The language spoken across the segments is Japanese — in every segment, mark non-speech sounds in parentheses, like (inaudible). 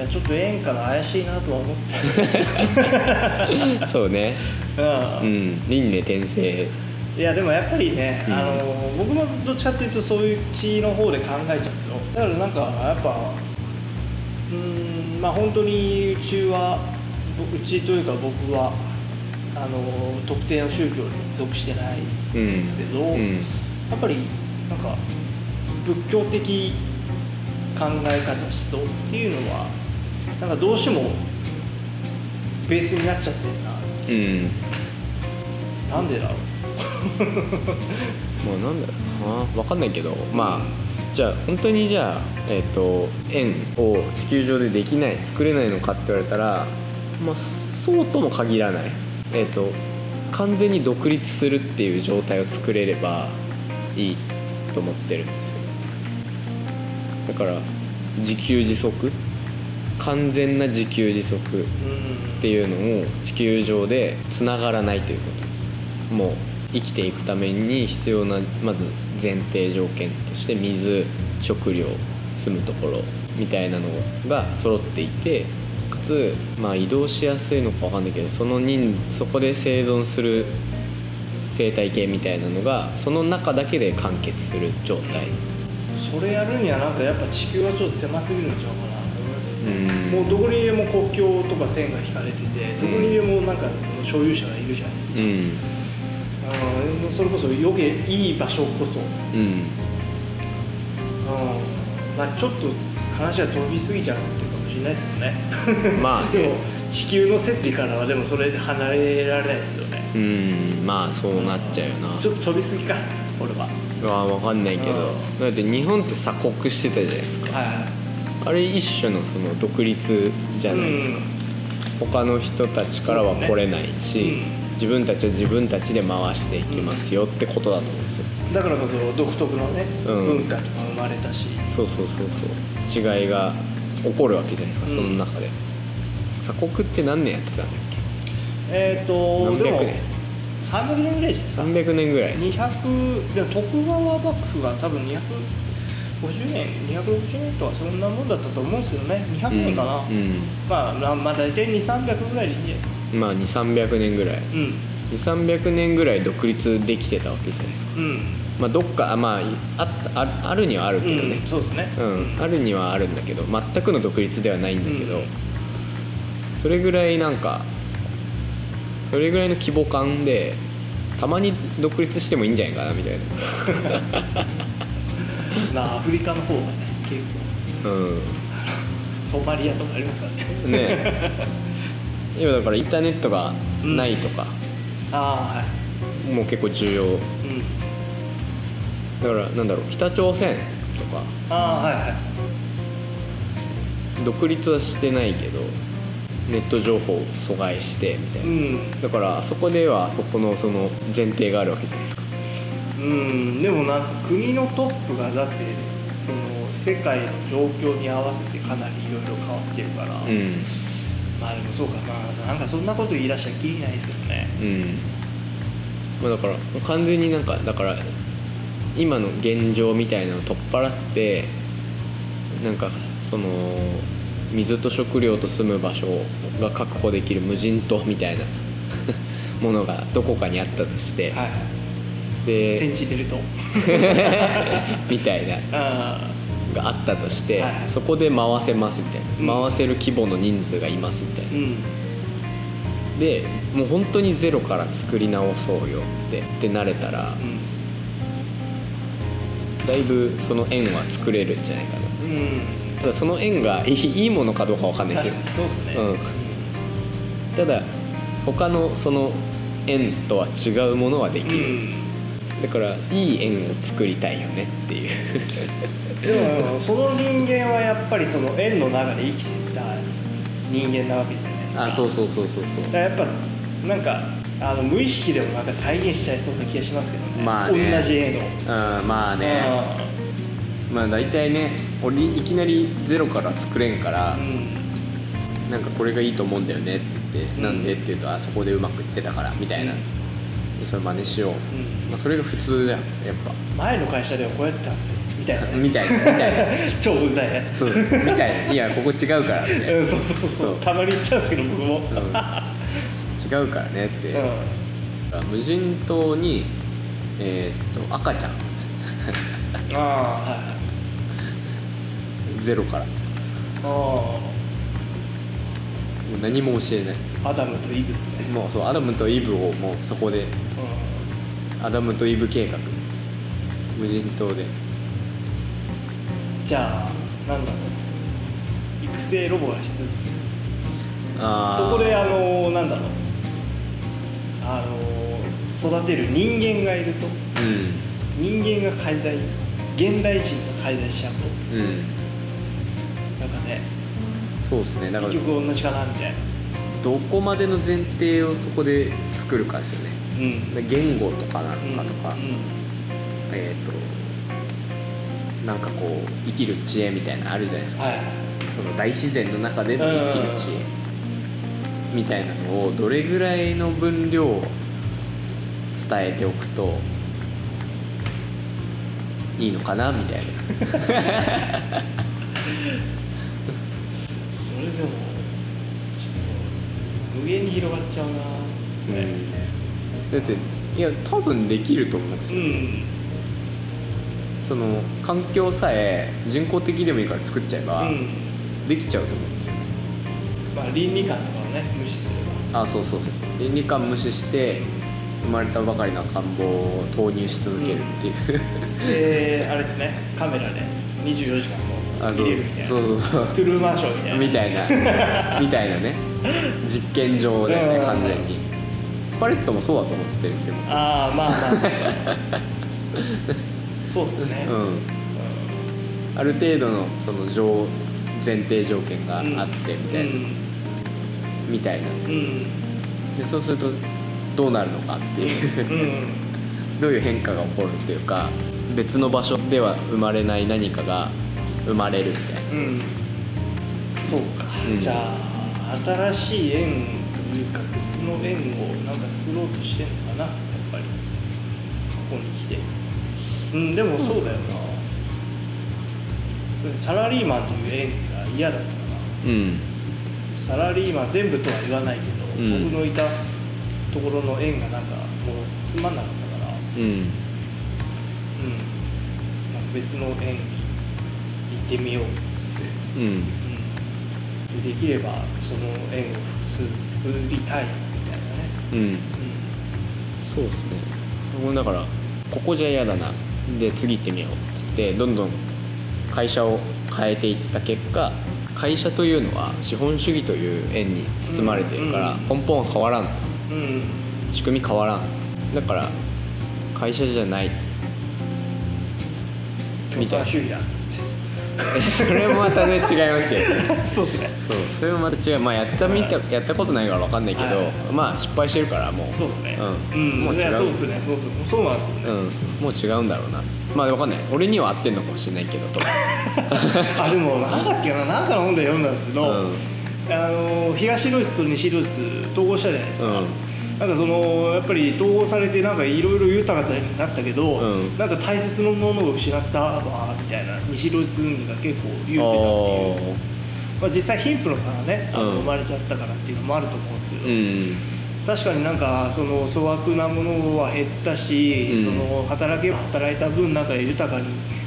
やちょっと円から怪しいなとは思って。そうね。た、ううん。ん輪廻転生。いやでもやっぱりね、うん。あの僕もどっちかっていうとそういう地の方で考えちゃうんですよ。だからなんかやっぱうーんまあ本当にうちはぼうちというか僕はあの特定の宗教に属してないんですけど、うん。やっぱりなんか仏教的考え方思想っていうのはなんかどうしてもベースになっちゃってんな。うん。なんでだろう。(laughs) まあなんだろうな。分かんないけど。まあじゃあ本当にじゃあえっ、と円を地球上でできない作れないのかって言われたらまあそうとも限らない。えっ、と完全に独立するっていう状態を作れればいいと思ってるんですよ。だから自給自足完全な自給自足っていうのを地球上でつながらないということ。もう生きていくために必要なまず前提条件として水食料住むところみたいなのが揃っていてかつ、まあ、移動しやすいのかわかんないけどその人そこで生存する生態系みたいなのがその中だけで完結する状態。それやるにはなんかやっぱ地球はちょっと狭すぎるんちゃうかな。もうどこにでも国境とか線が引かれててどこにでもなんか所有者がいるじゃないですか、うん。あのそれこそ余計いい場所こそ、うん。うんまあ、ちょっと話は飛びすぎちゃうかもしれないですよね。(laughs) まあでもね地球の説理からはでもそれで離れられないですよね。うん。まあそうなっちゃうよな。ちょっと飛びすぎか俺は。あ分かんないけど。うだって日本って鎖国してたじゃないですか。はいあれ一種のその独立じゃないですか、他の人たちからは来れないし、うん。自分たちは自分たちで回していきますよってことだと思うんですよ。だからこそ独特のね、うん。文化とか生まれたし。そうそうそうそう。違いが起こるわけじゃないですか、うん。その中で。鎖国って何年やってたんだっえっ、と何百年？300年ぐらいじゃないですか。け300年ぐらいです。200でも徳川幕府が多分250年260年とかそんなもんだったと思うんですけどね。200年かな、うん、うん。まあまあまあ大体2300ぐらいでいいんじゃないですかまあ2300年ぐらい。うん。2300年ぐらい独立できてたわけじゃないですか。うん。まあどっかあまああああるにはあるけどね、うん、そうですね。うん、あるにはあるんだけど全くの独立ではないんだけど、うん。それぐらいなんかそれぐらいの規模感でたまに独立してもいいんじゃないかなみたい (laughs) (laughs) まあアフリカの方がね結構。なうん。ソマリアとかありますからね。ね。え (laughs) 今だからインターネットがないとか、ああはい。もう結構重要。うん。だからなんだろう北朝鮮とか。ああはいはい。独立はしてないけどネット情報を阻害してみたいな、うん。だからあそこではそこのその前提があるわけじゃないですかうん。でもなんか国のトップがだってその世界の状況に合わせてかなりいろいろ変わってるから、うん。まあでもそうか。まあなんかそんなこと言い出したらきりないですよね。うん。まあだから完全になんかだから今の現状みたいなのを取っ払ってなんかその水と食料と住む場所が確保できる無人島みたいな (laughs) ものがどこかにあったとして、はいセでンチネルと。(laughs) みたいな。あがあったとして、はい。そこで回せますみたいな、うん。回せる規模の人数がいますみたいな。あうん。でもう本当にゼロから作り直そうよってってなれたらうん。だいぶその円は作れるんじゃないかな。うん。ただその円が (laughs) いいものかどうかわかんないです確よ。そうですね。うん。ただ他のその円とは違うものはできる、うんだからいい円を作りたいよねっていう。でもその人間はやっぱりその円の中で生きてた人間なわけじゃないですか。あそうそうそうそうそう。だからやっぱなんかあの無意識でもなんか再現しちゃいそうな気がしますけどね,、まあね。同じ絵のうんまあね。まあ大体ね俺いきなりゼロから作れんから、うん。なんかこれがいいと思うんだよねって言って、うんなんでって言うとあそこでうまくいってたからみたいな、でそれ真似しよう、うん。まあ、それが普通じゃんやっぱ。前の会社ではこうやってたんですよ。みたいなねみたいな。みたいな超うざい。やつそうみたいな。いやここ違うからみたいな、うんそうそう。そう。たまに言っちゃうんですけど僕も、うん、うん違うからねって、無人島にえーっと赤ちゃん。ああはいはい。ゼロから。あもう何も教えない。あアダムとイブですね。もうそうアダムとイブをもうそこでうアダムとイブ計画。無人島で。んじゃあなんだろう。育成ロボが必須あー。そこであのなんだろう。あの育てる人間がいると。う人間が介在現代人が介在しちゃうと。んうん。なんかねそうですね。だから結局同じかなみたいな。どこまでの前提をそこで作るかですよね。うん。で言語とかなのかとか、うん。えっ、となんかこう生きる知恵みたいなのあるじゃないですか。はいはい。その大自然の中での生きる知恵みたいなのをどれぐらいの分量を伝えておくといいのかなみたいな (laughs) それでもちょっと無限に広がっちゃうな。だっていや多分できると思うんですよ、うん。その環境さえ人工的でもいいから作っちゃえば、うん。できちゃうと思うんですよね。まあ倫理観とかをね無視すればあそうそうそうそう。倫理観無視して生まれたばかりの赤ん坊を投入し続けるっていう、であれですね。カメラで24時間もあそう見れるみたいな。そうそうそう。トゥルーマンションみたいな。みたいな。みたいなね (laughs) 実験場でねうん。完全に。パレットもそうだと思ってるんですよ。ああまあまあ。(laughs) そうっすね。うん。ある程度のその条前提条件があってみたいな、みたいな。うんうん。でそうするとどうなるのかっていう。うん。(laughs) どういう変化が起こるっていうか別の場所では生まれない何かが生まれるみたいな。うん。そうか、うん。じゃあ新しい縁というか別の縁をなんか作ろうとしてんのかなやっぱり。ここに来て。うんでもそうだよな、サラリーマンという縁が嫌だったかうん。なサラリーマン全部とは言わないけど、うん。僕のいたところの縁がなんかもうつまんなかったから。うん。うん。なんか別の縁に行ってみようっつって。うんうん、でできればその円を複数作りたいみたいなね、うん。そうですね。僕もだからここじゃ嫌だな。で次行ってみようっつってどんどん会社を変えていった結果会社というのは資本主義という円に包まれているからうん根本は変わらんと。うんうん、仕組み変わらん。だから会社じゃないと。共産主義だっつっ (laughs) それもまたね違いますけど。て (laughs) そうですね。そう。それもまた違う。まあやったみたやったことないから分かんないけど、はい。まあ失敗してるからもう。そうですね。うん。もう違う。そうですね。そうそうそうなんですよね、うん。もう違うんだろうな。まあ分かんない。俺には合ってんのかもしれないけどと。(laughs) あでもなんだっけな。なんかの本で読んだんですけど、うん。あの東ドイツと西ドイツ統合したじゃないですか、うんなんかそのやっぱり統合されてなんかいろいろ豊かになったけど、うん。なんか大切なものを失ったわみたいな西ドイツ人が結構言うてたっていう。まあ、実際貧富の差がね生まれちゃったからっていうのもあると思うんですけど、うん。確かになんかその粗悪なものは減ったし、うん。その働けば働いた分なんか豊かに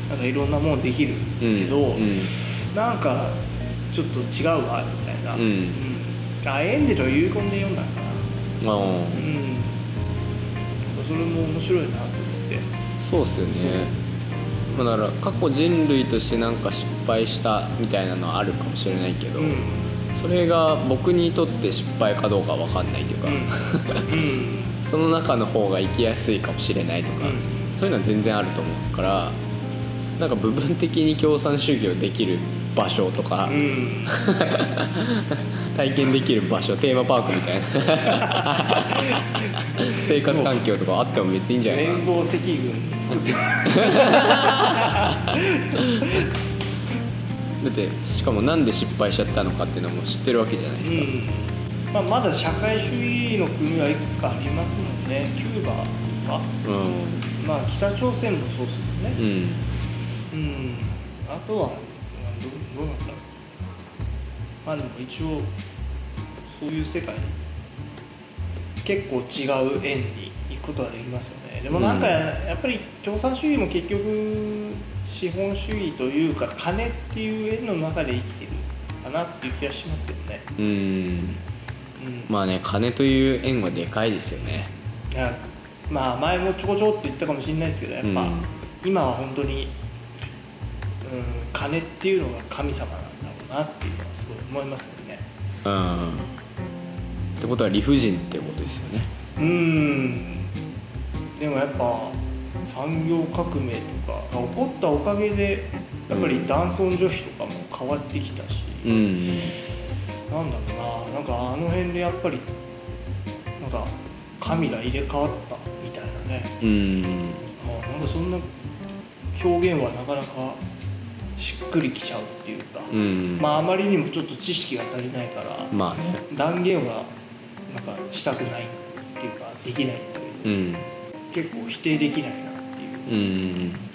なんかいろんなものできるけど、うん。なんかちょっと違うわみたいな、うん。うん。あエンデルは遺言で読んだのかうん。それも面白いなと思って。そうっすよね。まあだから過去人類としてなんか失敗したみたいなのはあるかもしれないけど、うん。それが僕にとって失敗かどうかわかんないというか、うん。うん。(laughs) その中の方が生きやすいかもしれないとか、うん。そういうのは全然あると思うからなんか部分的に共産主義をできる場所とか、うん。(laughs) 体験できる場所テーマパークみたいな。(laughs) 生活環境とかあっても別にいいんじゃない連合赤軍作って (laughs) だってしかもなんで失敗しちゃったのかっていうのも知ってるわけじゃないですか、うん。まあ、まだ社会主義の国はいくつかありますもんね。キューバとか、うん。まあ、北朝鮮もそうですもんね。うん。うん。あとはまあどどうなんだろう。まあでも一応そういう世界結構違う円に行くことができますよね。でもなんかうんやっぱり共産主義も結局資本主義というか金っていう円の中で生きてるかなっていう気がしますよね。うん。うん。まあね金という円はでかいですよね。いやまあ前もちょこちょこっと言ったかもしれないですけどやっぱ、うん。今は本当に、うん、金っていうのが神様なんだろうなっていうのはすごい思いますよね。うん。ってことは理不尽ってことですよね。うん。でもやっぱ産業革命とかが起こったおかげでやっぱり男尊女卑とかも変わってきたし、うん。なんだろうななんかあの辺でやっぱりなんか神が入れ替わったみたいなね。うん。あなんかそんな表現はなかなかしっくりきちゃうっていうか、うん。まああまりにもちょっと知識が足りないからまあね。断言はなんかしたくないっていうかできないんだけど、うん。結構否定できないなっていう。うん